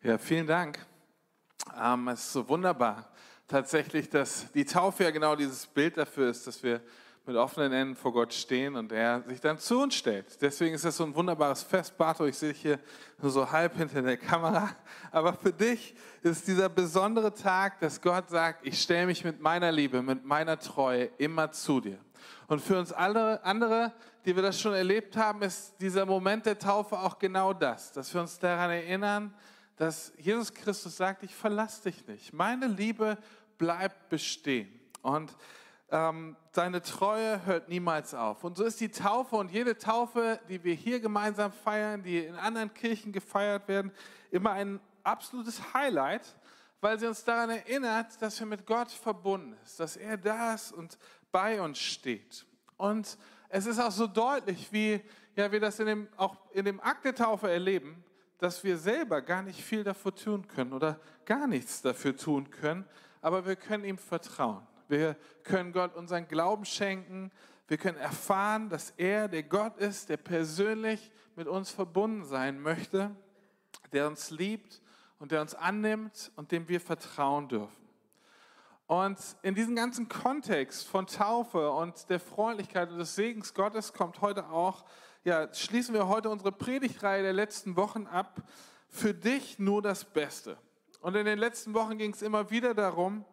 Ja, vielen Dank. Ähm, es ist so wunderbar, tatsächlich, dass die Taufe ja genau dieses Bild dafür ist, dass wir mit offenen Händen vor Gott stehen und er sich dann zu uns stellt. Deswegen ist das so ein wunderbares Fest. Barto, ich sehe dich hier nur so halb hinter der Kamera. Aber für dich ist dieser besondere Tag, dass Gott sagt, ich stelle mich mit meiner Liebe, mit meiner Treue immer zu dir. Und für uns alle andere, die wir das schon erlebt haben, ist dieser Moment der Taufe auch genau das, dass wir uns daran erinnern, dass Jesus Christus sagt, ich verlasse dich nicht. Meine Liebe bleibt bestehen. Und ähm, seine Treue hört niemals auf. Und so ist die Taufe und jede Taufe, die wir hier gemeinsam feiern, die in anderen Kirchen gefeiert werden, immer ein absolutes Highlight, weil sie uns daran erinnert, dass wir mit Gott verbunden sind, dass er da ist und bei uns steht. Und es ist auch so deutlich, wie ja, wir das in dem, auch in dem Akt der Taufe erleben, dass wir selber gar nicht viel dafür tun können oder gar nichts dafür tun können, aber wir können ihm vertrauen. Wir können Gott unseren Glauben schenken. Wir können erfahren, dass er der Gott ist, der persönlich mit uns verbunden sein möchte, der uns liebt und der uns annimmt und dem wir vertrauen dürfen. Und in diesem ganzen Kontext von Taufe und der Freundlichkeit und des Segens Gottes kommt heute auch ja, schließen wir heute unsere Predigtreihe der letzten Wochen ab. Für dich nur das Beste. Und in den letzten Wochen ging es immer wieder darum,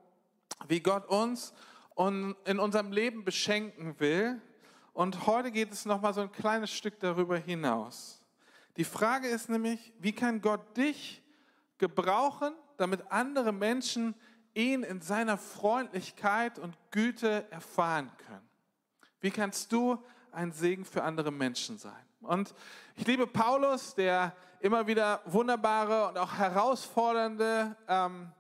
wie Gott uns in unserem Leben beschenken will. Und heute geht es noch mal so ein kleines Stück darüber hinaus. Die Frage ist nämlich, wie kann Gott dich gebrauchen, damit andere Menschen ihn in seiner Freundlichkeit und Güte erfahren können? Wie kannst du ein Segen für andere Menschen sein. Und ich liebe Paulus, der immer wieder wunderbare und auch herausfordernde ähm,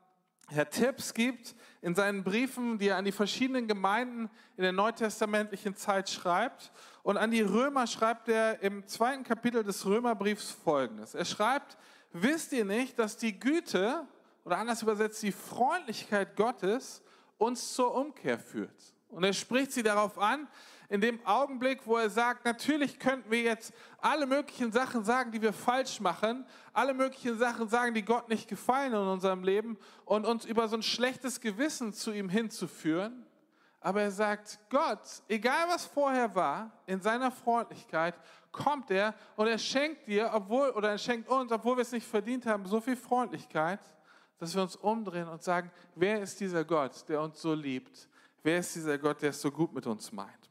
Tipps gibt in seinen Briefen, die er an die verschiedenen Gemeinden in der neutestamentlichen Zeit schreibt. Und an die Römer schreibt er im zweiten Kapitel des Römerbriefs folgendes. Er schreibt, wisst ihr nicht, dass die Güte oder anders übersetzt die Freundlichkeit Gottes uns zur Umkehr führt? Und er spricht sie darauf an, in dem Augenblick, wo er sagt, natürlich könnten wir jetzt alle möglichen Sachen sagen, die wir falsch machen, alle möglichen Sachen sagen, die Gott nicht gefallen in unserem Leben und uns über so ein schlechtes Gewissen zu ihm hinzuführen. Aber er sagt, Gott, egal was vorher war, in seiner Freundlichkeit kommt er und er schenkt dir, obwohl, oder er schenkt uns, obwohl wir es nicht verdient haben, so viel Freundlichkeit, dass wir uns umdrehen und sagen, wer ist dieser Gott, der uns so liebt? Wer ist dieser Gott, der es so gut mit uns meint?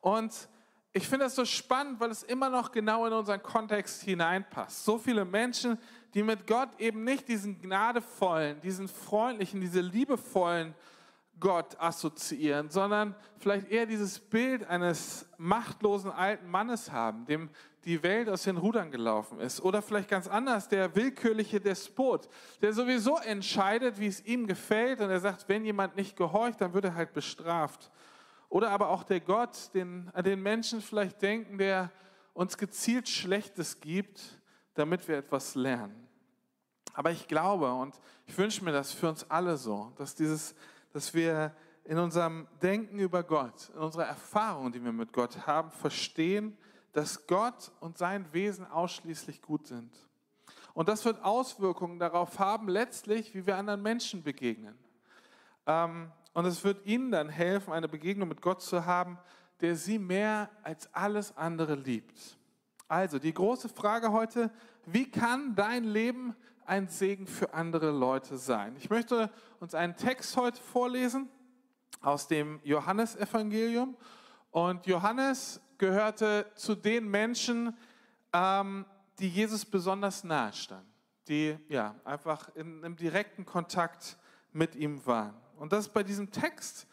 Und ich finde das so spannend, weil es immer noch genau in unseren Kontext hineinpasst. So viele Menschen, die mit Gott eben nicht diesen gnadevollen, diesen freundlichen, diese liebevollen Gott assoziieren, sondern vielleicht eher dieses Bild eines machtlosen alten Mannes haben, dem die Welt aus den Rudern gelaufen ist. Oder vielleicht ganz anders, der willkürliche Despot, der sowieso entscheidet, wie es ihm gefällt und er sagt, wenn jemand nicht gehorcht, dann wird er halt bestraft. Oder aber auch der Gott, den, an den Menschen vielleicht denken, der uns gezielt Schlechtes gibt, damit wir etwas lernen. Aber ich glaube und ich wünsche mir das für uns alle so, dass, dieses, dass wir in unserem Denken über Gott, in unserer Erfahrung, die wir mit Gott haben, verstehen, dass Gott und sein Wesen ausschließlich gut sind. Und das wird Auswirkungen darauf haben, letztlich, wie wir anderen Menschen begegnen. Ähm, und es wird ihnen dann helfen, eine Begegnung mit Gott zu haben, der sie mehr als alles andere liebt. Also die große Frage heute, wie kann dein Leben ein Segen für andere Leute sein? Ich möchte uns einen Text heute vorlesen aus dem Johannesevangelium. Und Johannes gehörte zu den Menschen, ähm, die Jesus besonders nahe standen, die ja einfach in einem direkten Kontakt mit ihm waren. Und das ist bei diesem Text,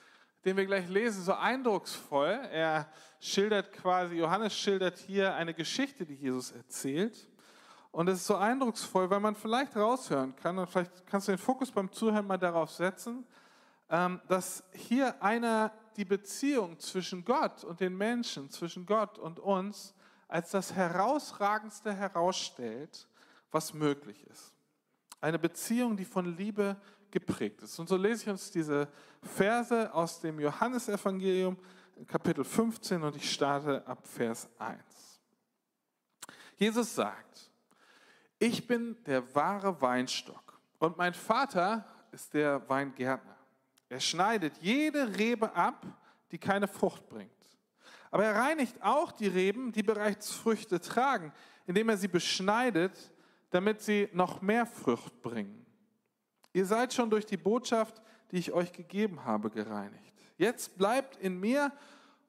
den wir gleich lesen, so eindrucksvoll. Er schildert quasi, Johannes schildert hier eine Geschichte, die Jesus erzählt. Und es ist so eindrucksvoll, weil man vielleicht raushören kann, und vielleicht kannst du den Fokus beim Zuhören mal darauf setzen, ähm, dass hier einer die Beziehung zwischen Gott und den Menschen, zwischen Gott und uns, als das herausragendste herausstellt, was möglich ist. Eine Beziehung, die von Liebe geprägt ist. Und so lese ich uns diese Verse aus dem Johannesevangelium, Kapitel 15, und ich starte ab Vers 1. Jesus sagt, Ich bin der wahre Weinstock und mein Vater ist der Weingärtner. Er schneidet jede Rebe ab, die keine Frucht bringt. Aber er reinigt auch die Reben, die bereits Früchte tragen, indem er sie beschneidet, damit sie noch mehr Frucht bringen. Ihr seid schon durch die Botschaft, die ich euch gegeben habe, gereinigt. Jetzt bleibt in mir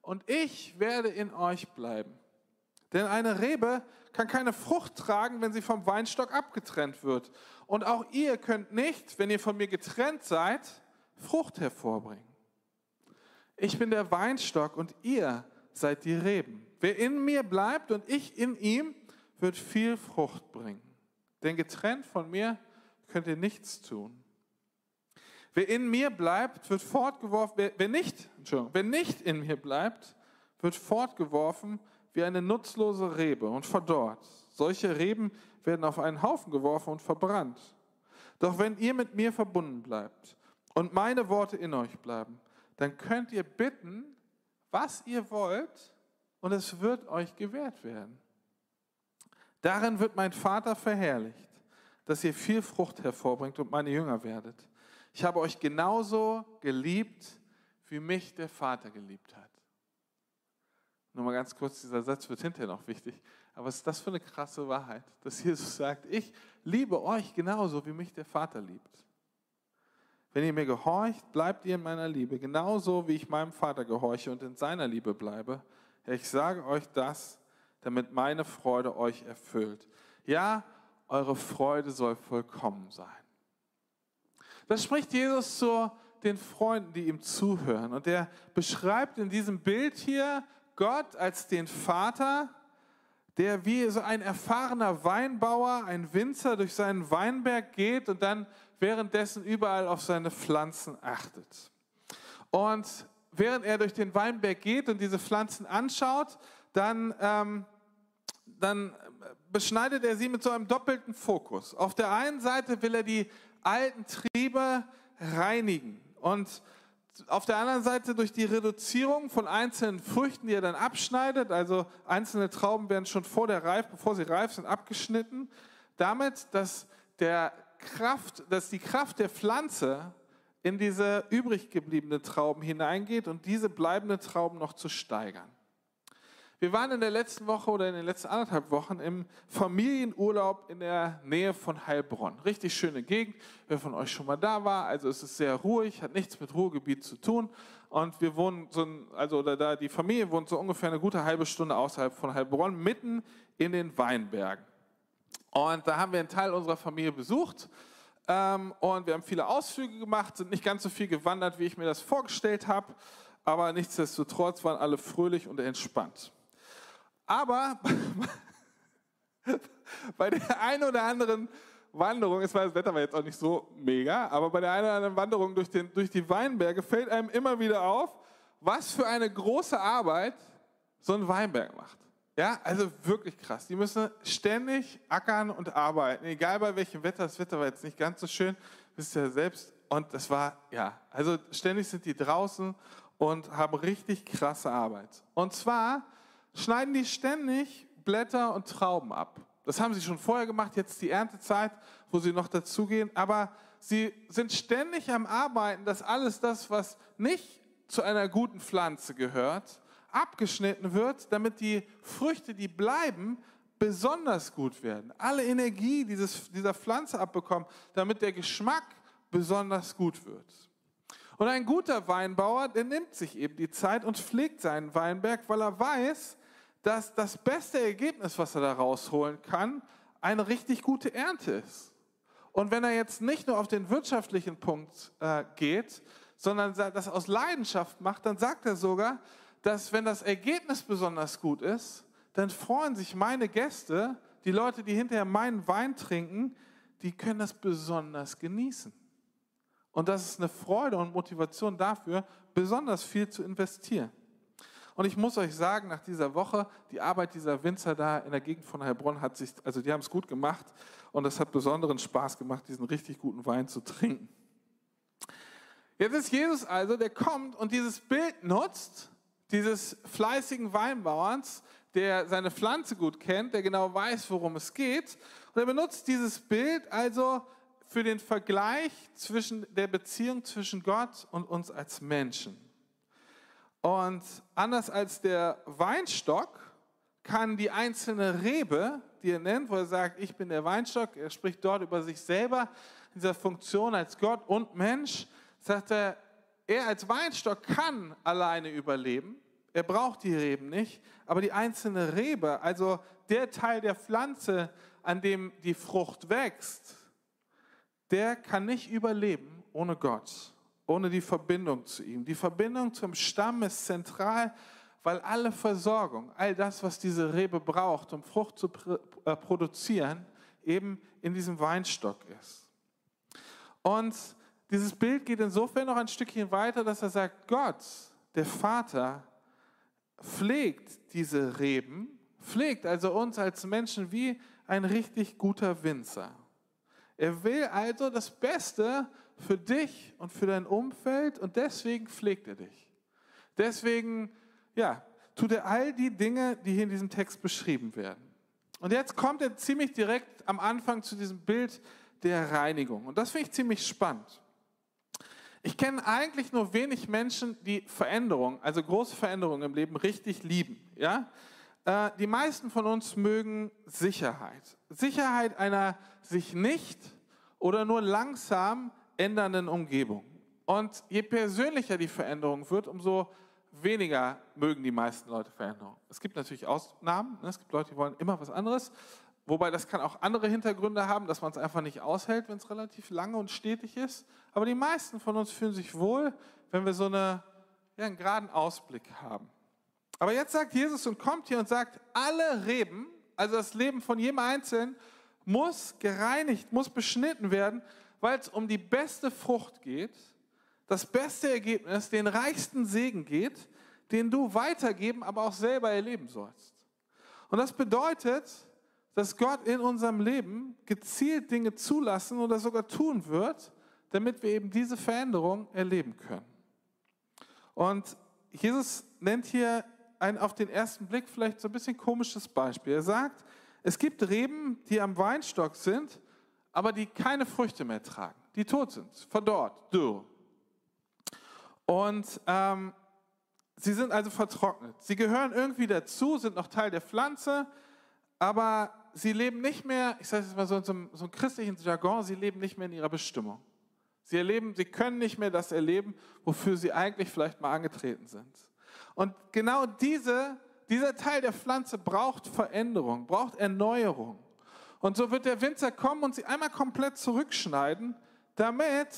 und ich werde in euch bleiben. Denn eine Rebe kann keine Frucht tragen, wenn sie vom Weinstock abgetrennt wird. Und auch ihr könnt nicht, wenn ihr von mir getrennt seid, Frucht hervorbringen. Ich bin der Weinstock und ihr seid die Reben. Wer in mir bleibt und ich in ihm, wird viel Frucht bringen. Denn getrennt von mir könnt ihr nichts tun. Wer in mir bleibt, wird fortgeworfen, wer, wer nicht, Entschuldigung, wer nicht in mir bleibt, wird fortgeworfen wie eine nutzlose Rebe und verdorrt. Solche Reben werden auf einen Haufen geworfen und verbrannt. Doch wenn ihr mit mir verbunden bleibt und meine Worte in euch bleiben, dann könnt ihr bitten, was ihr wollt, und es wird euch gewährt werden. Darin wird mein Vater verherrlicht, dass ihr viel Frucht hervorbringt und meine Jünger werdet. Ich habe euch genauso geliebt, wie mich der Vater geliebt hat. Nur mal ganz kurz, dieser Satz wird hinterher noch wichtig. Aber was ist das für eine krasse Wahrheit, dass Jesus sagt, ich liebe euch genauso, wie mich der Vater liebt. Wenn ihr mir gehorcht, bleibt ihr in meiner Liebe, genauso wie ich meinem Vater gehorche und in seiner Liebe bleibe. Ich sage euch das, damit meine Freude euch erfüllt. Ja, eure Freude soll vollkommen sein. Das spricht Jesus zu den Freunden, die ihm zuhören. Und er beschreibt in diesem Bild hier Gott als den Vater, der wie so ein erfahrener Weinbauer, ein Winzer durch seinen Weinberg geht und dann währenddessen überall auf seine Pflanzen achtet. Und während er durch den Weinberg geht und diese Pflanzen anschaut, dann, ähm, dann beschneidet er sie mit so einem doppelten Fokus. Auf der einen Seite will er die alten Triebe reinigen. Und auf der anderen Seite durch die Reduzierung von einzelnen Früchten, die er dann abschneidet, also einzelne Trauben werden schon vor der Reif, bevor sie reif sind, abgeschnitten, damit, dass, der Kraft, dass die Kraft der Pflanze in diese übrig gebliebenen Trauben hineingeht und diese bleibenden Trauben noch zu steigern. Wir waren in der letzten Woche oder in den letzten anderthalb Wochen im Familienurlaub in der Nähe von Heilbronn. Richtig schöne Gegend. Wer von euch schon mal da war, also es ist sehr ruhig, hat nichts mit Ruhrgebiet zu tun. Und wir wohnen so, also oder da die Familie wohnt so ungefähr eine gute halbe Stunde außerhalb von Heilbronn, mitten in den Weinbergen. Und da haben wir einen Teil unserer Familie besucht. Ähm, und wir haben viele Ausflüge gemacht, sind nicht ganz so viel gewandert, wie ich mir das vorgestellt habe. Aber nichtsdestotrotz waren alle fröhlich und entspannt. Aber bei der einen oder anderen Wanderung, es war das Wetter war jetzt auch nicht so mega, aber bei der einen oder anderen Wanderung durch, den, durch die Weinberge fällt einem immer wieder auf, was für eine große Arbeit so ein Weinberg macht. Ja, also wirklich krass. Die müssen ständig ackern und arbeiten, egal bei welchem Wetter. Das Wetter war jetzt nicht ganz so schön, wisst ihr ja selbst. Und das war, ja, also ständig sind die draußen und haben richtig krasse Arbeit. Und zwar schneiden die ständig Blätter und Trauben ab. Das haben sie schon vorher gemacht, jetzt die Erntezeit, wo sie noch dazugehen. Aber sie sind ständig am Arbeiten, dass alles das, was nicht zu einer guten Pflanze gehört, abgeschnitten wird, damit die Früchte, die bleiben, besonders gut werden. Alle Energie dieses, dieser Pflanze abbekommen, damit der Geschmack besonders gut wird. Und ein guter Weinbauer, der nimmt sich eben die Zeit und pflegt seinen Weinberg, weil er weiß, dass das beste Ergebnis, was er da rausholen kann, eine richtig gute Ernte ist. Und wenn er jetzt nicht nur auf den wirtschaftlichen Punkt äh, geht, sondern das aus Leidenschaft macht, dann sagt er sogar, dass wenn das Ergebnis besonders gut ist, dann freuen sich meine Gäste, die Leute, die hinterher meinen Wein trinken, die können das besonders genießen. Und das ist eine Freude und Motivation dafür, besonders viel zu investieren. Und ich muss euch sagen, nach dieser Woche, die Arbeit dieser Winzer da in der Gegend von Heilbronn hat sich, also die haben es gut gemacht und es hat besonderen Spaß gemacht, diesen richtig guten Wein zu trinken. Jetzt ist Jesus also, der kommt und dieses Bild nutzt, dieses fleißigen Weinbauerns, der seine Pflanze gut kennt, der genau weiß, worum es geht. Und er benutzt dieses Bild also für den Vergleich zwischen der Beziehung zwischen Gott und uns als Menschen. Und anders als der Weinstock kann die einzelne Rebe, die er nennt, wo er sagt, ich bin der Weinstock, er spricht dort über sich selber, in dieser Funktion als Gott und Mensch, sagt er, er als Weinstock kann alleine überleben, er braucht die Reben nicht, aber die einzelne Rebe, also der Teil der Pflanze, an dem die Frucht wächst, der kann nicht überleben ohne Gott, ohne die Verbindung zu ihm. Die Verbindung zum Stamm ist zentral, weil alle Versorgung, all das, was diese Rebe braucht, um Frucht zu äh, produzieren, eben in diesem Weinstock ist. Und dieses Bild geht insofern noch ein Stückchen weiter, dass er sagt, Gott, der Vater, pflegt diese Reben, pflegt also uns als Menschen wie ein richtig guter Winzer. Er will also das Beste für dich und für dein Umfeld und deswegen pflegt er dich. Deswegen, ja, tut er all die Dinge, die hier in diesem Text beschrieben werden. Und jetzt kommt er ziemlich direkt am Anfang zu diesem Bild der Reinigung. Und das finde ich ziemlich spannend. Ich kenne eigentlich nur wenig Menschen, die Veränderungen, also große Veränderungen im Leben richtig lieben. Ja? Äh, die meisten von uns mögen Sicherheit. Sicherheit einer sich nicht oder nur langsam ändernden Umgebung. Und je persönlicher die Veränderung wird, umso weniger mögen die meisten Leute Veränderungen. Es gibt natürlich Ausnahmen. Ne? Es gibt Leute, die wollen immer was anderes. Wobei das kann auch andere Hintergründe haben, dass man es einfach nicht aushält, wenn es relativ lange und stetig ist. Aber die meisten von uns fühlen sich wohl, wenn wir so eine, ja, einen geraden Ausblick haben. Aber jetzt sagt Jesus und kommt hier und sagt, alle Reben, also das Leben von jedem Einzelnen, muss gereinigt, muss beschnitten werden, weil es um die beste Frucht geht, das beste Ergebnis, den reichsten Segen geht, den du weitergeben, aber auch selber erleben sollst. Und das bedeutet, dass Gott in unserem Leben gezielt Dinge zulassen oder sogar tun wird, damit wir eben diese Veränderung erleben können. Und Jesus nennt hier ein auf den ersten Blick vielleicht so ein bisschen komisches Beispiel. Er sagt, es gibt Reben, die am Weinstock sind, aber die keine Früchte mehr tragen, die tot sind, verdorrt, dürr. Und ähm, sie sind also vertrocknet. Sie gehören irgendwie dazu, sind noch Teil der Pflanze, aber sie leben nicht mehr, ich sage es mal so in so einem, so einem christlichen Jargon, sie leben nicht mehr in ihrer Bestimmung. Sie erleben, sie können nicht mehr das erleben, wofür sie eigentlich vielleicht mal angetreten sind. Und genau diese, dieser Teil der Pflanze braucht Veränderung, braucht Erneuerung. Und so wird der Winzer kommen und sie einmal komplett zurückschneiden, damit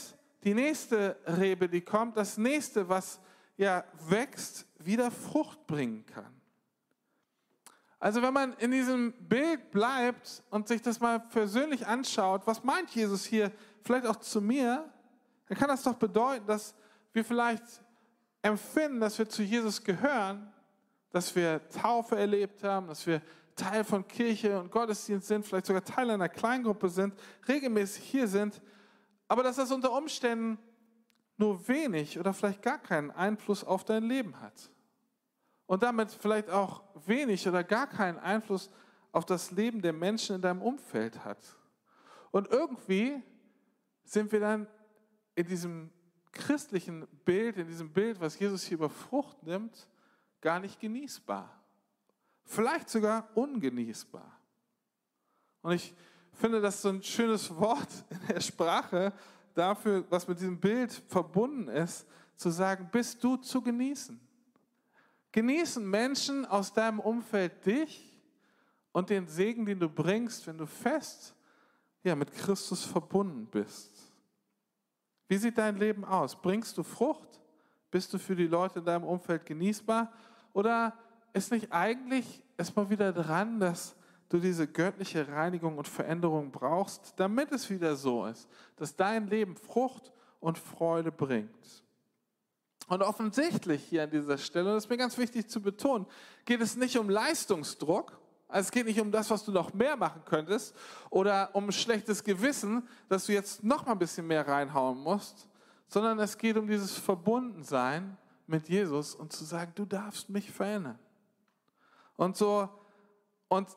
die nächste Rebe, die kommt, das nächste, was ja wächst, wieder Frucht bringen kann. Also wenn man in diesem Bild bleibt und sich das mal persönlich anschaut, was meint Jesus hier vielleicht auch zu mir, dann kann das doch bedeuten, dass wir vielleicht empfinden, dass wir zu Jesus gehören, dass wir Taufe erlebt haben, dass wir Teil von Kirche und Gottesdienst sind, vielleicht sogar Teil einer Kleingruppe sind, regelmäßig hier sind, aber dass das unter Umständen nur wenig oder vielleicht gar keinen Einfluss auf dein Leben hat und damit vielleicht auch wenig oder gar keinen Einfluss auf das Leben der Menschen in deinem Umfeld hat. Und irgendwie sind wir dann in diesem christlichen Bild, in diesem Bild, was Jesus hier über Frucht nimmt, gar nicht genießbar. Vielleicht sogar ungenießbar. Und ich finde das so ein schönes Wort in der Sprache dafür, was mit diesem Bild verbunden ist, zu sagen, bist du zu genießen. Genießen Menschen aus deinem Umfeld dich und den Segen, den du bringst, wenn du fest ja, mit Christus verbunden bist. Wie sieht dein Leben aus? Bringst du Frucht? Bist du für die Leute in deinem Umfeld genießbar? Oder ist nicht eigentlich erstmal wieder dran, dass du diese göttliche Reinigung und Veränderung brauchst, damit es wieder so ist, dass dein Leben Frucht und Freude bringt? Und offensichtlich hier an dieser Stelle, und das ist mir ganz wichtig zu betonen, geht es nicht um Leistungsdruck, also es geht nicht um das, was du noch mehr machen könntest, oder um schlechtes Gewissen, dass du jetzt noch mal ein bisschen mehr reinhauen musst, sondern es geht um dieses Verbundensein mit Jesus und zu sagen, du darfst mich verändern. Und so, und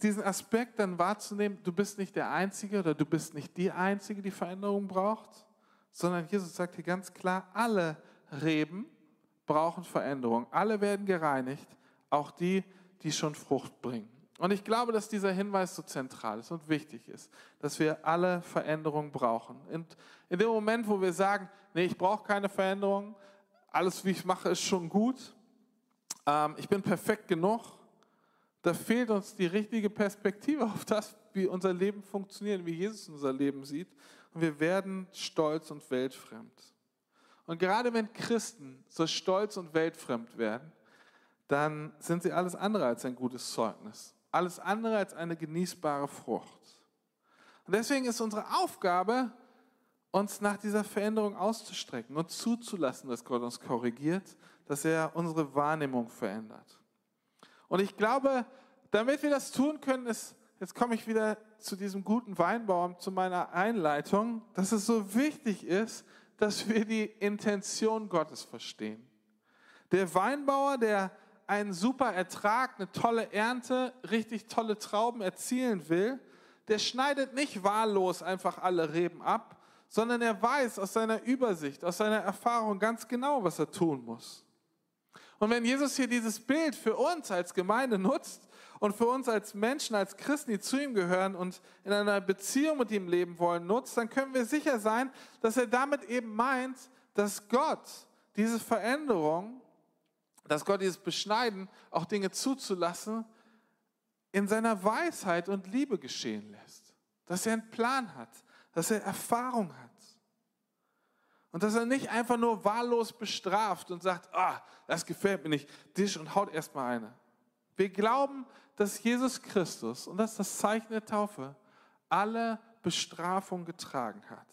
diesen Aspekt dann wahrzunehmen, du bist nicht der Einzige oder du bist nicht die Einzige, die Veränderung braucht, sondern Jesus sagt hier ganz klar, alle Reben brauchen Veränderung. Alle werden gereinigt, auch die, die schon Frucht bringen. Und ich glaube, dass dieser Hinweis so zentral ist und wichtig ist, dass wir alle Veränderung brauchen. Und in dem Moment, wo wir sagen, nee, ich brauche keine Veränderung, alles, wie ich mache, ist schon gut, ähm, ich bin perfekt genug, da fehlt uns die richtige Perspektive auf das, wie unser Leben funktioniert, wie Jesus unser Leben sieht. Und wir werden stolz und weltfremd. Und gerade wenn Christen so stolz und weltfremd werden, dann sind sie alles andere als ein gutes Zeugnis. Alles andere als eine genießbare Frucht. Und deswegen ist unsere Aufgabe, uns nach dieser Veränderung auszustrecken und zuzulassen, dass Gott uns korrigiert, dass er unsere Wahrnehmung verändert. Und ich glaube, damit wir das tun können, ist, jetzt komme ich wieder zu diesem guten Weinbaum, zu meiner Einleitung, dass es so wichtig ist, dass wir die Intention Gottes verstehen. Der Weinbauer, der einen super Ertrag, eine tolle Ernte, richtig tolle Trauben erzielen will, der schneidet nicht wahllos einfach alle Reben ab, sondern er weiß aus seiner Übersicht, aus seiner Erfahrung ganz genau, was er tun muss. Und wenn Jesus hier dieses Bild für uns als Gemeinde nutzt und für uns als Menschen, als Christen, die zu ihm gehören und in einer Beziehung mit ihm leben wollen, nutzt, dann können wir sicher sein, dass er damit eben meint, dass Gott diese Veränderung, dass Gott dieses Beschneiden, auch Dinge zuzulassen, in seiner Weisheit und Liebe geschehen lässt. Dass er einen Plan hat, dass er Erfahrung hat. Und dass er nicht einfach nur wahllos bestraft und sagt, ah, das gefällt mir nicht, dich und haut erstmal eine. Wir glauben, dass Jesus Christus, und das ist das Zeichen der Taufe, alle Bestrafung getragen hat.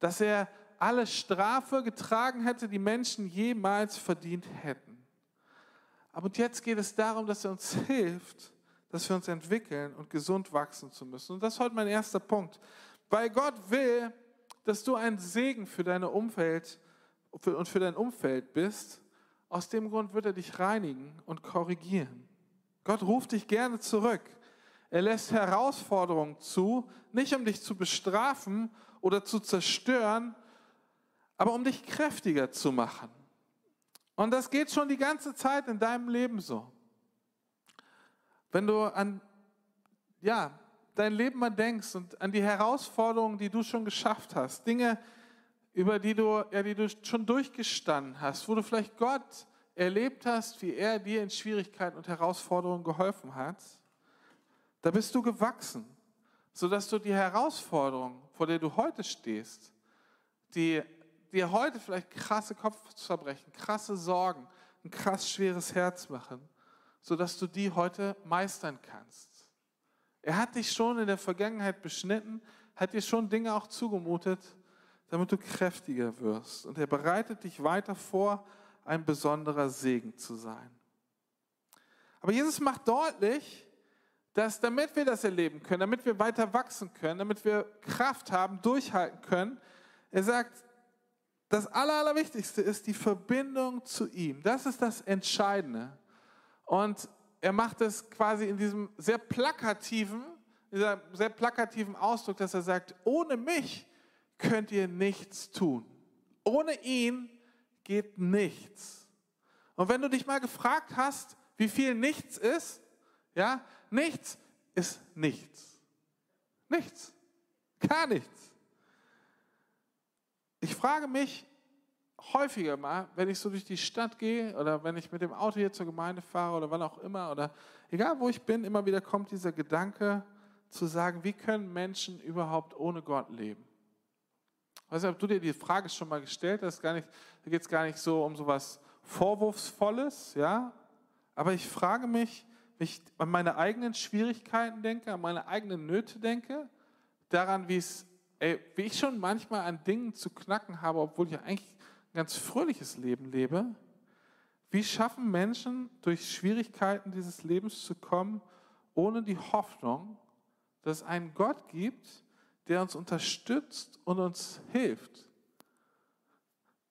Dass er alle Strafe getragen hätte, die Menschen jemals verdient hätten. Aber jetzt geht es darum, dass er uns hilft, dass wir uns entwickeln und gesund wachsen zu müssen. Und das ist heute mein erster Punkt. Weil Gott will, dass du ein Segen für dein Umfeld und für dein Umfeld bist. Aus dem Grund wird er dich reinigen und korrigieren. Gott ruft dich gerne zurück. Er lässt Herausforderungen zu, nicht um dich zu bestrafen oder zu zerstören, aber um dich kräftiger zu machen. Und das geht schon die ganze Zeit in deinem Leben so. Wenn du an, ja, dein Leben mal denkst und an die Herausforderungen, die du schon geschafft hast, Dinge, über die du, ja, die du schon durchgestanden hast, wo du vielleicht Gott erlebt hast, wie er dir in Schwierigkeiten und Herausforderungen geholfen hat, da bist du gewachsen, sodass du die Herausforderung, vor der du heute stehst, die dir heute vielleicht krasse Kopfzerbrechen, krasse Sorgen, ein krass schweres Herz machen, sodass du die heute meistern kannst. Er hat dich schon in der Vergangenheit beschnitten, hat dir schon Dinge auch zugemutet, damit du kräftiger wirst. Und er bereitet dich weiter vor, ein besonderer Segen zu sein. Aber Jesus macht deutlich, dass damit wir das erleben können, damit wir weiter wachsen können, damit wir Kraft haben, durchhalten können, er sagt, das Allerwichtigste ist die Verbindung zu ihm. Das ist das Entscheidende. Und er macht es quasi in diesem sehr plakativen, dieser sehr plakativen Ausdruck, dass er sagt, ohne mich könnt ihr nichts tun. Ohne ihn geht nichts. Und wenn du dich mal gefragt hast, wie viel nichts ist, ja, nichts ist nichts. Nichts. Gar nichts. Ich frage mich, häufiger mal, wenn ich so durch die Stadt gehe oder wenn ich mit dem Auto hier zur Gemeinde fahre oder wann auch immer oder egal wo ich bin, immer wieder kommt dieser Gedanke zu sagen, wie können Menschen überhaupt ohne Gott leben? Ich weiß nicht, ob du dir die Frage schon mal gestellt hast, gar nicht, da geht es gar nicht so um so was Vorwurfsvolles, ja, aber ich frage mich, wenn ich an meine eigenen Schwierigkeiten denke, an meine eigenen Nöte denke, daran, wie es, ey, wie ich schon manchmal an Dingen zu knacken habe, obwohl ich eigentlich ganz fröhliches Leben lebe, wie schaffen Menschen durch Schwierigkeiten dieses Lebens zu kommen, ohne die Hoffnung, dass es einen Gott gibt, der uns unterstützt und uns hilft?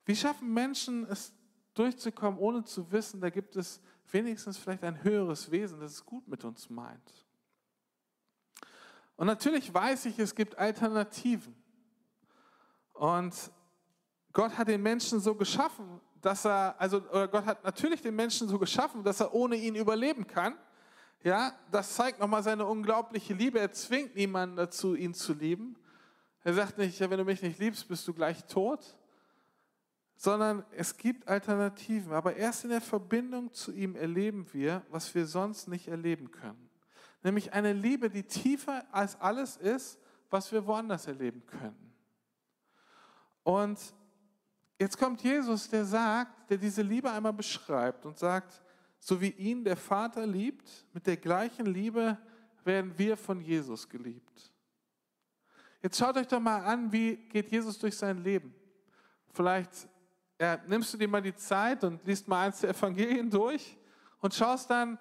Wie schaffen Menschen es durchzukommen, ohne zu wissen, da gibt es wenigstens vielleicht ein höheres Wesen, das es gut mit uns meint. Und natürlich weiß ich, es gibt Alternativen. Und Gott hat den Menschen so geschaffen, dass er, also oder Gott hat natürlich den Menschen so geschaffen, dass er ohne ihn überleben kann. Ja, das zeigt nochmal seine unglaubliche Liebe. Er zwingt niemanden dazu, ihn zu lieben. Er sagt nicht, ja, wenn du mich nicht liebst, bist du gleich tot. Sondern es gibt Alternativen. Aber erst in der Verbindung zu ihm erleben wir, was wir sonst nicht erleben können. Nämlich eine Liebe, die tiefer als alles ist, was wir woanders erleben können. Und jetzt kommt Jesus, der sagt, der diese Liebe einmal beschreibt und sagt, so wie ihn der Vater liebt, mit der gleichen Liebe werden wir von Jesus geliebt. Jetzt schaut euch doch mal an, wie geht Jesus durch sein Leben. Vielleicht ja, nimmst du dir mal die Zeit und liest mal eins der Evangelien durch und schaust dann,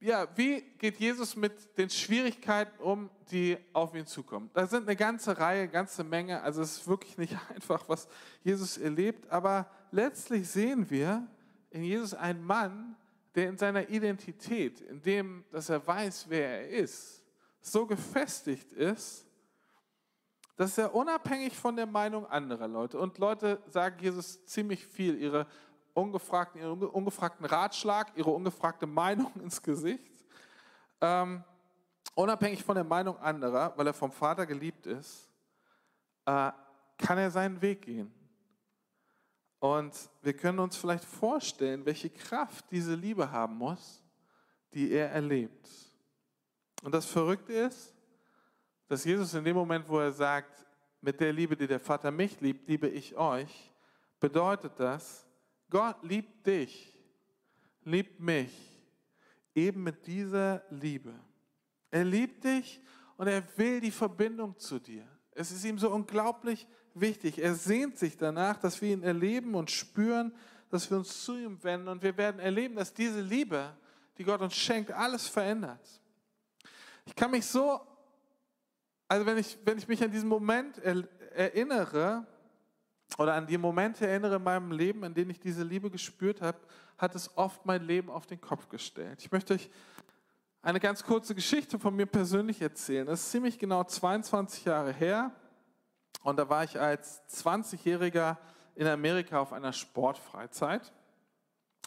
ja, wie geht Jesus mit den Schwierigkeiten um, die auf ihn zukommen? Da sind eine ganze Reihe, eine ganze Menge. Also es ist wirklich nicht einfach, was Jesus erlebt. Aber letztlich sehen wir in Jesus einen Mann, der in seiner Identität, in dem, dass er weiß, wer er ist, so gefestigt ist, dass er unabhängig von der Meinung anderer Leute, und Leute sagen Jesus ziemlich viel, ihre ungefragten, ihren ungefragten Ratschlag, ihre ungefragte Meinung ins Gesicht. Ähm, unabhängig von der Meinung anderer, weil er vom Vater geliebt ist, äh, kann er seinen Weg gehen. Und wir können uns vielleicht vorstellen, welche Kraft diese Liebe haben muss, die er erlebt. Und das Verrückte ist, dass Jesus in dem Moment, wo er sagt, mit der Liebe, die der Vater mich liebt, liebe ich euch, bedeutet das, Gott liebt dich, liebt mich, eben mit dieser Liebe. Er liebt dich und er will die Verbindung zu dir. Es ist ihm so unglaublich wichtig. Er sehnt sich danach, dass wir ihn erleben und spüren, dass wir uns zu ihm wenden und wir werden erleben, dass diese Liebe, die Gott uns schenkt, alles verändert. Ich kann mich so, also wenn ich, wenn ich mich an diesen Moment erinnere, oder an die Momente erinnere in meinem Leben, in denen ich diese Liebe gespürt habe, hat es oft mein Leben auf den Kopf gestellt. Ich möchte euch eine ganz kurze Geschichte von mir persönlich erzählen. Das ist ziemlich genau 22 Jahre her und da war ich als 20-Jähriger in Amerika auf einer Sportfreizeit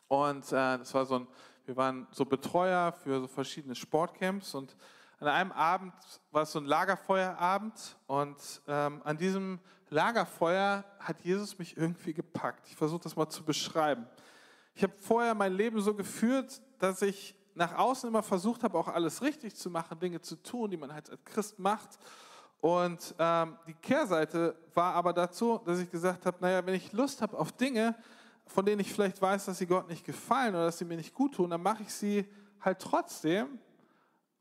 und äh, das war so ein, wir waren so Betreuer für so verschiedene Sportcamps und an einem Abend war es so ein Lagerfeuerabend und ähm, an diesem Lagerfeuer hat Jesus mich irgendwie gepackt. Ich versuche das mal zu beschreiben. Ich habe vorher mein Leben so geführt, dass ich nach außen immer versucht habe, auch alles richtig zu machen, Dinge zu tun, die man halt als Christ macht. Und ähm, die Kehrseite war aber dazu, dass ich gesagt habe, naja, wenn ich Lust habe auf Dinge, von denen ich vielleicht weiß, dass sie Gott nicht gefallen oder dass sie mir nicht gut tun, dann mache ich sie halt trotzdem.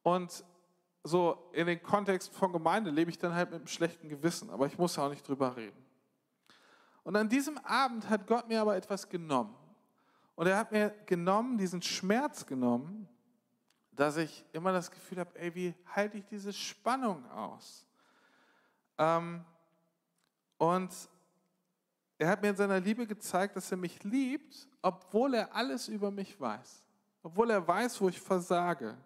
Und so in den Kontext von Gemeinde lebe ich dann halt mit einem schlechten Gewissen, aber ich muss auch nicht drüber reden. Und an diesem Abend hat Gott mir aber etwas genommen. Und er hat mir genommen, diesen Schmerz genommen, dass ich immer das Gefühl habe, ey, wie halte ich diese Spannung aus? Ähm, und er hat mir in seiner Liebe gezeigt, dass er mich liebt, obwohl er alles über mich weiß. Obwohl er weiß, wo ich versage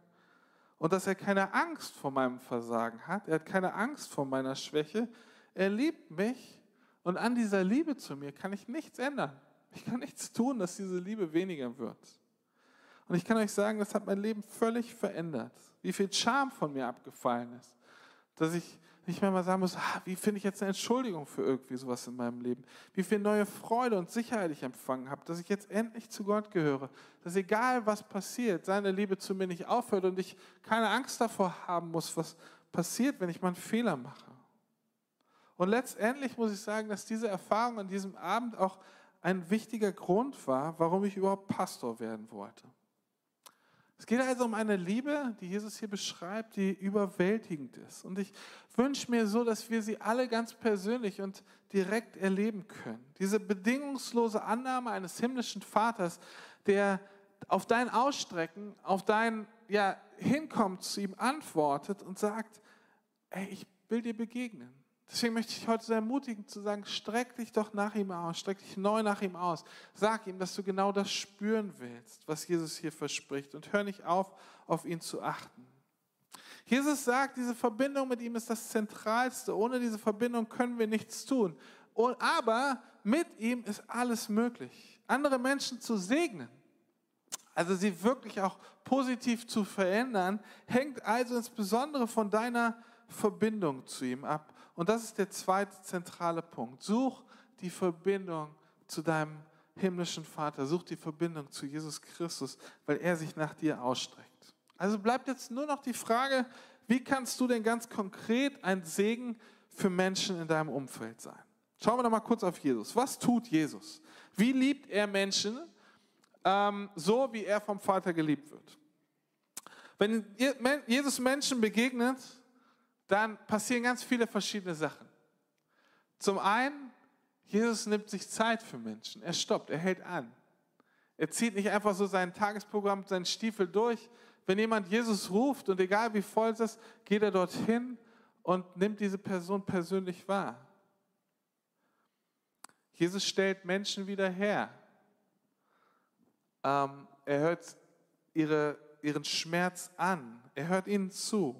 und dass er keine Angst vor meinem Versagen hat. Er hat keine Angst vor meiner Schwäche. Er liebt mich und an dieser Liebe zu mir kann ich nichts ändern. Ich kann nichts tun, dass diese Liebe weniger wird. Und ich kann euch sagen, das hat mein Leben völlig verändert. Wie viel Charme von mir abgefallen ist. Dass ich nicht mehr mal sagen muss, ah, wie finde ich jetzt eine Entschuldigung für irgendwie sowas in meinem Leben? Wie viel neue Freude und Sicherheit ich empfangen habe, dass ich jetzt endlich zu Gott gehöre. Dass egal was passiert, seine Liebe zu mir nicht aufhört und ich keine Angst davor haben muss, was passiert, wenn ich mal einen Fehler mache. Und letztendlich muss ich sagen, dass diese Erfahrung an diesem Abend auch ein wichtiger Grund war, warum ich überhaupt Pastor werden wollte. Es geht also um eine Liebe, die Jesus hier beschreibt, die überwältigend ist. Und ich wünsche mir so, dass wir sie alle ganz persönlich und direkt erleben können. Diese bedingungslose Annahme eines himmlischen Vaters, der auf dein Ausstrecken, auf dein ja, Hinkommen zu ihm antwortet und sagt, ey, ich will dir begegnen. Deswegen möchte ich heute so ermutigen zu sagen, streck dich doch nach ihm aus, streck dich neu nach ihm aus. Sag ihm, dass du genau das spüren willst, was Jesus hier verspricht und hör nicht auf, auf ihn zu achten. Jesus sagt, diese Verbindung mit ihm ist das Zentralste. Ohne diese Verbindung können wir nichts tun. Aber mit ihm ist alles möglich. Andere Menschen zu segnen, also sie wirklich auch positiv zu verändern, hängt also insbesondere von deiner Verbindung zu ihm ab. Und das ist der zweite zentrale Punkt. Such die Verbindung zu deinem himmlischen Vater. Such die Verbindung zu Jesus Christus, weil er sich nach dir ausstreckt. Also bleibt jetzt nur noch die Frage, wie kannst du denn ganz konkret ein Segen für Menschen in deinem Umfeld sein? Schauen wir doch mal kurz auf Jesus. Was tut Jesus? Wie liebt er Menschen ähm, so, wie er vom Vater geliebt wird? Wenn Jesus Menschen begegnet, dann passieren ganz viele verschiedene Sachen. Zum einen, Jesus nimmt sich Zeit für Menschen. Er stoppt, er hält an. Er zieht nicht einfach so sein Tagesprogramm, seinen Stiefel durch. Wenn jemand Jesus ruft und egal wie voll es ist, geht er dorthin und nimmt diese Person persönlich wahr. Jesus stellt Menschen wieder her. Ähm, er hört ihre, ihren Schmerz an. Er hört ihnen zu.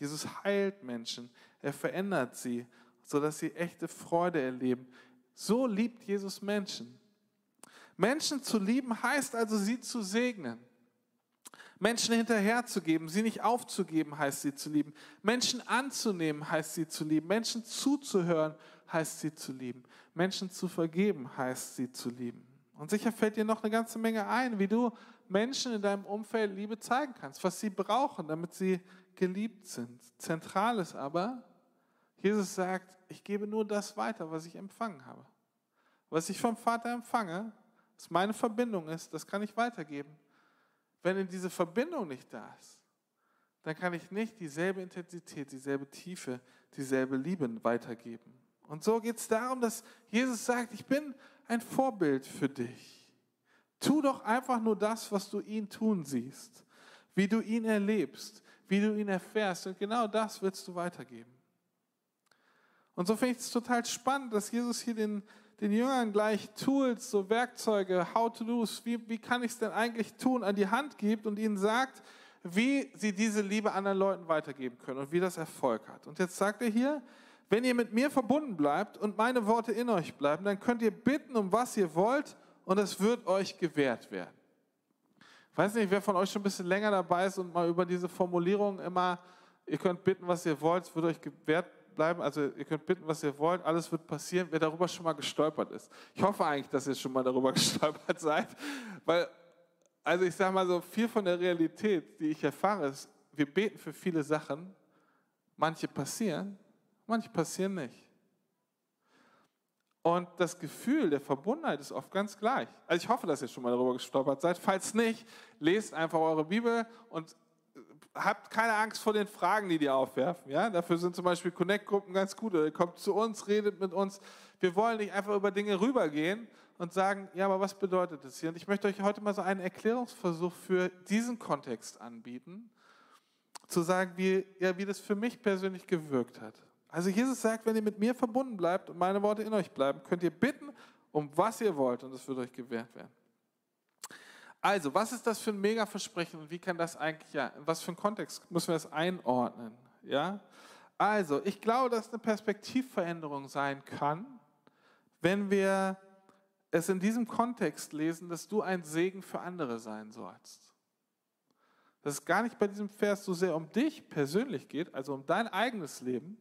Jesus heilt Menschen. Er verändert sie, sodass sie echte Freude erleben. So liebt Jesus Menschen. Menschen zu lieben heißt also, sie zu segnen. Menschen hinterherzugeben, sie nicht aufzugeben, heißt sie zu lieben. Menschen anzunehmen, heißt sie zu lieben. Menschen zuzuhören, heißt sie zu lieben. Menschen zu vergeben, heißt sie zu lieben. Und sicher fällt dir noch eine ganze Menge ein, wie du Menschen in deinem Umfeld Liebe zeigen kannst, was sie brauchen, damit sie geliebt sind. Zentral ist aber, Jesus sagt, ich gebe nur das weiter, was ich empfangen habe. Was ich vom Vater empfange, was meine Verbindung ist, das kann ich weitergeben. Wenn in diese Verbindung nicht da ist, dann kann ich nicht dieselbe Intensität, dieselbe Tiefe, dieselbe Liebe weitergeben. Und so geht es darum, dass Jesus sagt, ich bin ein Vorbild für dich. Tu doch einfach nur das, was du ihn tun siehst, wie du ihn erlebst, wie du ihn erfährst. Und genau das willst du weitergeben. Und so finde ich es total spannend, dass Jesus hier den, den Jüngern gleich Tools, so Werkzeuge, how to do, wie, wie kann ich es denn eigentlich tun, an die Hand gibt und ihnen sagt, wie sie diese Liebe anderen Leuten weitergeben können und wie das Erfolg hat. Und jetzt sagt er hier, wenn ihr mit mir verbunden bleibt und meine Worte in euch bleiben, dann könnt ihr bitten, um was ihr wollt und es wird euch gewährt werden. Ich weiß nicht, wer von euch schon ein bisschen länger dabei ist und mal über diese Formulierung immer, ihr könnt bitten, was ihr wollt, es wird euch gewährt bleiben. Also ihr könnt bitten, was ihr wollt, alles wird passieren, wer darüber schon mal gestolpert ist. Ich hoffe eigentlich, dass ihr schon mal darüber gestolpert seid, weil, also ich sage mal so, viel von der Realität, die ich erfahre, ist, wir beten für viele Sachen, manche passieren, manche passieren nicht. Und das Gefühl der Verbundenheit ist oft ganz gleich. Also ich hoffe, dass ihr schon mal darüber gestolpert seid. Falls nicht, lest einfach eure Bibel und habt keine Angst vor den Fragen, die die aufwerfen. Ja? Dafür sind zum Beispiel Connect-Gruppen ganz gut. Ihr kommt zu uns, redet mit uns. Wir wollen nicht einfach über Dinge rübergehen und sagen, ja, aber was bedeutet das hier? Und ich möchte euch heute mal so einen Erklärungsversuch für diesen Kontext anbieten, zu sagen, wie, ja, wie das für mich persönlich gewirkt hat. Also Jesus sagt, wenn ihr mit mir verbunden bleibt und meine Worte in euch bleiben, könnt ihr bitten, um was ihr wollt und es wird euch gewährt werden. Also, was ist das für ein Mega-Versprechen und wie kann das eigentlich, ja, in was für einen Kontext müssen wir das einordnen? Ja? Also, ich glaube, dass eine Perspektivveränderung sein kann, wenn wir es in diesem Kontext lesen, dass du ein Segen für andere sein sollst. Dass es gar nicht bei diesem Vers so sehr um dich persönlich geht, also um dein eigenes Leben,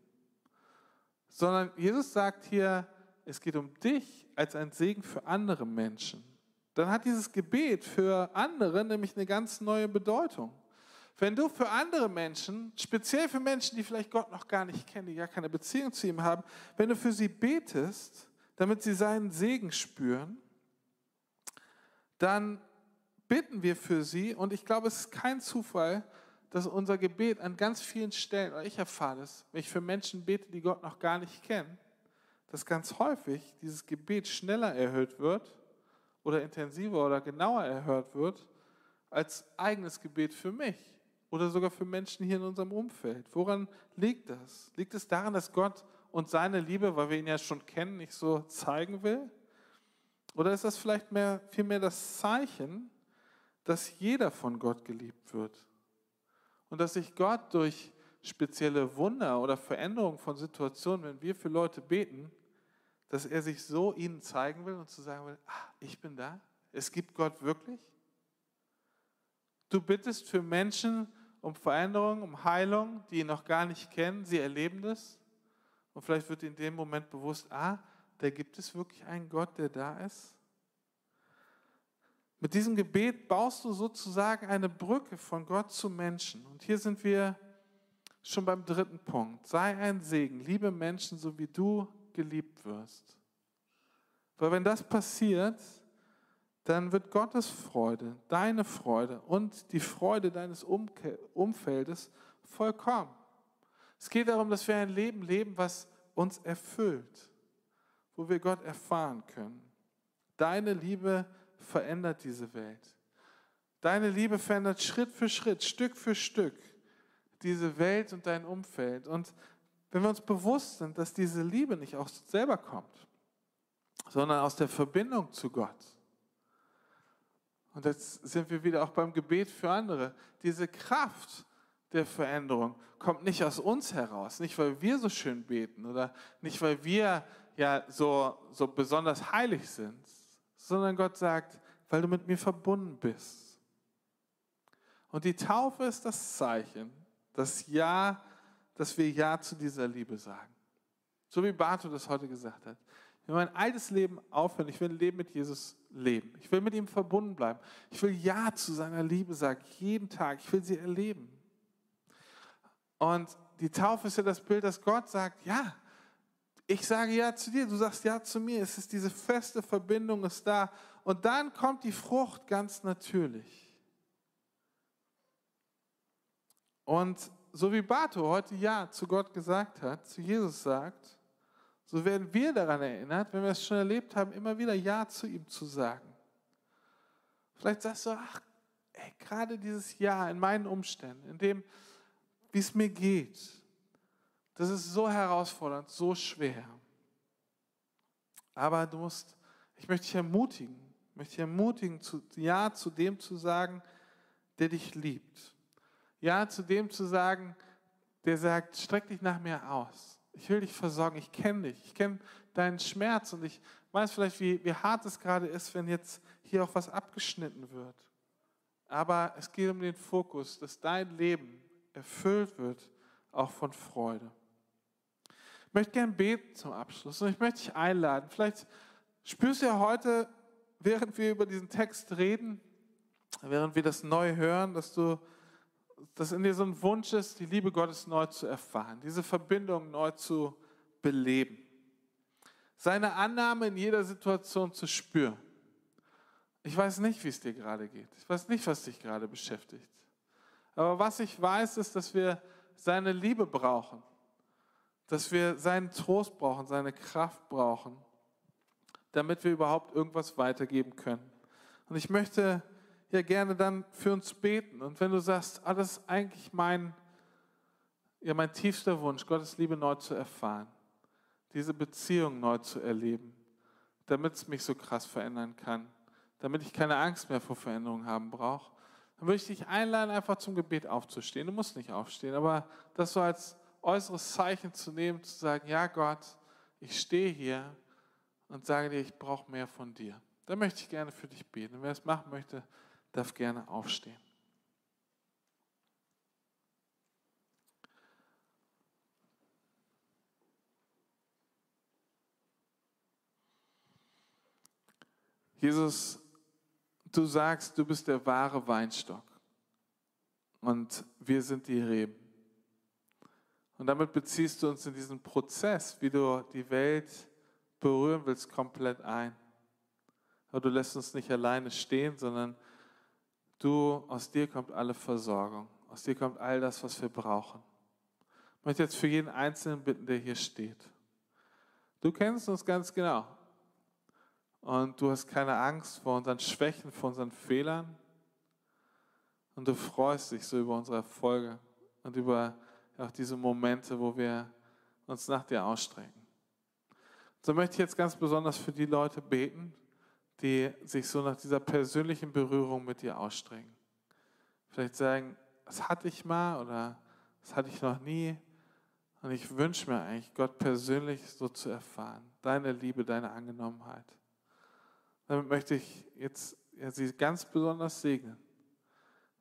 sondern Jesus sagt hier, es geht um dich als ein Segen für andere Menschen. Dann hat dieses Gebet für andere nämlich eine ganz neue Bedeutung. Wenn du für andere Menschen, speziell für Menschen, die vielleicht Gott noch gar nicht kennen, die gar keine Beziehung zu ihm haben, wenn du für sie betest, damit sie seinen Segen spüren, dann bitten wir für sie und ich glaube, es ist kein Zufall, dass unser Gebet an ganz vielen Stellen, oder ich erfahre das, wenn ich für Menschen bete, die Gott noch gar nicht kennen, dass ganz häufig dieses Gebet schneller erhöht wird oder intensiver oder genauer erhört wird als eigenes Gebet für mich oder sogar für Menschen hier in unserem Umfeld. Woran liegt das? Liegt es daran, dass Gott und seine Liebe, weil wir ihn ja schon kennen, nicht so zeigen will? Oder ist das vielleicht mehr, vielmehr das Zeichen, dass jeder von Gott geliebt wird? Und dass sich Gott durch spezielle Wunder oder Veränderungen von Situationen, wenn wir für Leute beten, dass er sich so ihnen zeigen will und zu sagen will, ah, ich bin da, es gibt Gott wirklich. Du bittest für Menschen um Veränderung, um Heilung, die ihn noch gar nicht kennen, sie erleben das. Und vielleicht wird in dem Moment bewusst, ah, da gibt es wirklich einen Gott, der da ist. Mit diesem Gebet baust du sozusagen eine Brücke von Gott zu Menschen. Und hier sind wir schon beim dritten Punkt. Sei ein Segen, liebe Menschen, so wie du geliebt wirst. Weil wenn das passiert, dann wird Gottes Freude, deine Freude und die Freude deines Umfeldes vollkommen. Es geht darum, dass wir ein Leben leben, was uns erfüllt, wo wir Gott erfahren können. Deine Liebe verändert diese Welt. Deine Liebe verändert Schritt für Schritt, Stück für Stück diese Welt und dein Umfeld. Und wenn wir uns bewusst sind, dass diese Liebe nicht aus uns selber kommt, sondern aus der Verbindung zu Gott. Und jetzt sind wir wieder auch beim Gebet für andere. Diese Kraft der Veränderung kommt nicht aus uns heraus, nicht weil wir so schön beten oder nicht weil wir ja so, so besonders heilig sind, sondern Gott sagt, weil du mit mir verbunden bist. Und die Taufe ist das Zeichen, das Ja, dass wir Ja zu dieser Liebe sagen. So wie Barto das heute gesagt hat. Ich will mein altes Leben aufhören. Ich will ein Leben mit Jesus leben. Ich will mit ihm verbunden bleiben. Ich will Ja zu seiner Liebe sagen, jeden Tag. Ich will sie erleben. Und die Taufe ist ja das Bild, dass Gott sagt, ja, ich sage Ja zu dir, du sagst Ja zu mir. Es ist diese feste Verbindung ist da. Und dann kommt die Frucht ganz natürlich. Und so wie Bato heute Ja zu Gott gesagt hat, zu Jesus sagt, so werden wir daran erinnert, wenn wir es schon erlebt haben, immer wieder Ja zu ihm zu sagen. Vielleicht sagst du, ach, ey, gerade dieses Ja in meinen Umständen, in dem, wie es mir geht, das ist so herausfordernd, so schwer. Aber du musst, ich möchte dich ermutigen, möchte dich ermutigen, zu, Ja zu dem zu sagen, der dich liebt ja zu dem zu sagen, der sagt, streck dich nach mir aus. Ich will dich versorgen, ich kenne dich, ich kenne deinen Schmerz und ich weiß vielleicht, wie, wie hart es gerade ist, wenn jetzt hier auch was abgeschnitten wird. Aber es geht um den Fokus, dass dein Leben erfüllt wird, auch von Freude. Ich möchte gerne beten zum Abschluss und ich möchte dich einladen. Vielleicht spürst du ja heute, während wir über diesen Text reden, während wir das neu hören, dass du dass in dir so ein Wunsch ist, die Liebe Gottes neu zu erfahren, diese Verbindung neu zu beleben, seine Annahme in jeder Situation zu spüren. Ich weiß nicht, wie es dir gerade geht. Ich weiß nicht, was dich gerade beschäftigt. Aber was ich weiß, ist, dass wir seine Liebe brauchen, dass wir seinen Trost brauchen, seine Kraft brauchen, damit wir überhaupt irgendwas weitergeben können. Und ich möchte ja gerne dann für uns beten. Und wenn du sagst, ah, das ist eigentlich mein, ja, mein tiefster Wunsch, Gottes Liebe neu zu erfahren, diese Beziehung neu zu erleben, damit es mich so krass verändern kann, damit ich keine Angst mehr vor Veränderungen haben brauche, dann würde ich dich einladen, einfach zum Gebet aufzustehen. Du musst nicht aufstehen, aber das so als äußeres Zeichen zu nehmen, zu sagen, ja Gott, ich stehe hier und sage dir, ich brauche mehr von dir. Da möchte ich gerne für dich beten. Und wer es machen möchte, darf gerne aufstehen. Jesus, du sagst, du bist der wahre Weinstock und wir sind die Reben. Und damit beziehst du uns in diesen Prozess, wie du die Welt berühren willst, komplett ein. Aber du lässt uns nicht alleine stehen, sondern Du, aus dir kommt alle Versorgung. Aus dir kommt all das, was wir brauchen. Ich möchte jetzt für jeden Einzelnen bitten, der hier steht. Du kennst uns ganz genau. Und du hast keine Angst vor unseren Schwächen, vor unseren Fehlern. Und du freust dich so über unsere Erfolge und über auch diese Momente, wo wir uns nach dir ausstrecken. So möchte ich jetzt ganz besonders für die Leute beten, die sich so nach dieser persönlichen Berührung mit dir ausstrecken. Vielleicht sagen, das hatte ich mal oder das hatte ich noch nie. Und ich wünsche mir eigentlich, Gott persönlich so zu erfahren. Deine Liebe, deine Angenommenheit. Damit möchte ich jetzt ja, sie ganz besonders segnen,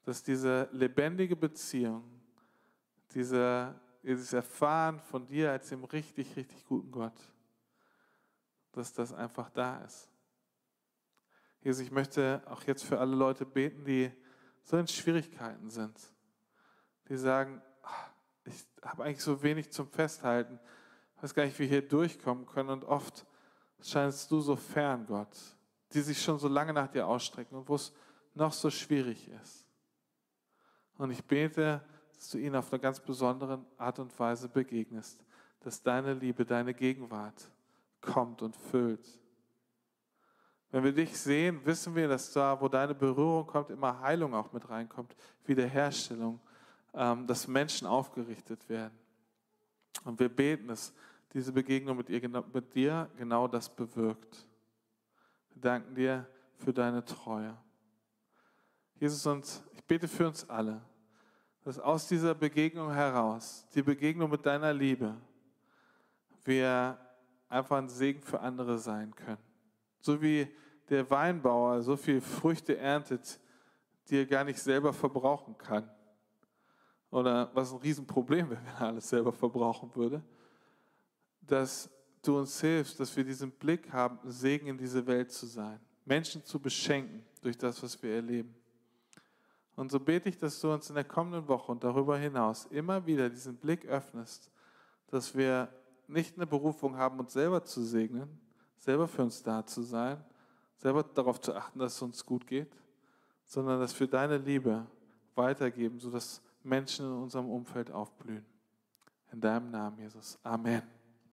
dass diese lebendige Beziehung, diese, dieses Erfahren von dir als dem richtig, richtig guten Gott, dass das einfach da ist. Jesus, ich möchte auch jetzt für alle Leute beten, die so in Schwierigkeiten sind, die sagen, ich habe eigentlich so wenig zum Festhalten, ich weiß gar nicht, wie wir hier durchkommen können und oft scheinst du so fern, Gott, die sich schon so lange nach dir ausstrecken und wo es noch so schwierig ist. Und ich bete, dass du ihnen auf eine ganz besondere Art und Weise begegnest, dass deine Liebe, deine Gegenwart kommt und füllt. Wenn wir dich sehen, wissen wir, dass da, wo deine Berührung kommt, immer Heilung auch mit reinkommt, Wiederherstellung, ähm, dass Menschen aufgerichtet werden. Und wir beten, dass diese Begegnung mit dir genau das bewirkt. Wir danken dir für deine Treue. Jesus, und ich bete für uns alle, dass aus dieser Begegnung heraus, die Begegnung mit deiner Liebe, wir einfach ein Segen für andere sein können. So wie der Weinbauer so viel Früchte erntet, die er gar nicht selber verbrauchen kann. Oder was ein Riesenproblem wäre, wenn er alles selber verbrauchen würde. Dass du uns hilfst, dass wir diesen Blick haben, Segen in diese Welt zu sein. Menschen zu beschenken durch das, was wir erleben. Und so bete ich, dass du uns in der kommenden Woche und darüber hinaus immer wieder diesen Blick öffnest, dass wir nicht eine Berufung haben, uns selber zu segnen, selber für uns da zu sein, selber darauf zu achten, dass es uns gut geht, sondern dass wir deine Liebe weitergeben, sodass Menschen in unserem Umfeld aufblühen. In deinem Namen, Jesus. Amen.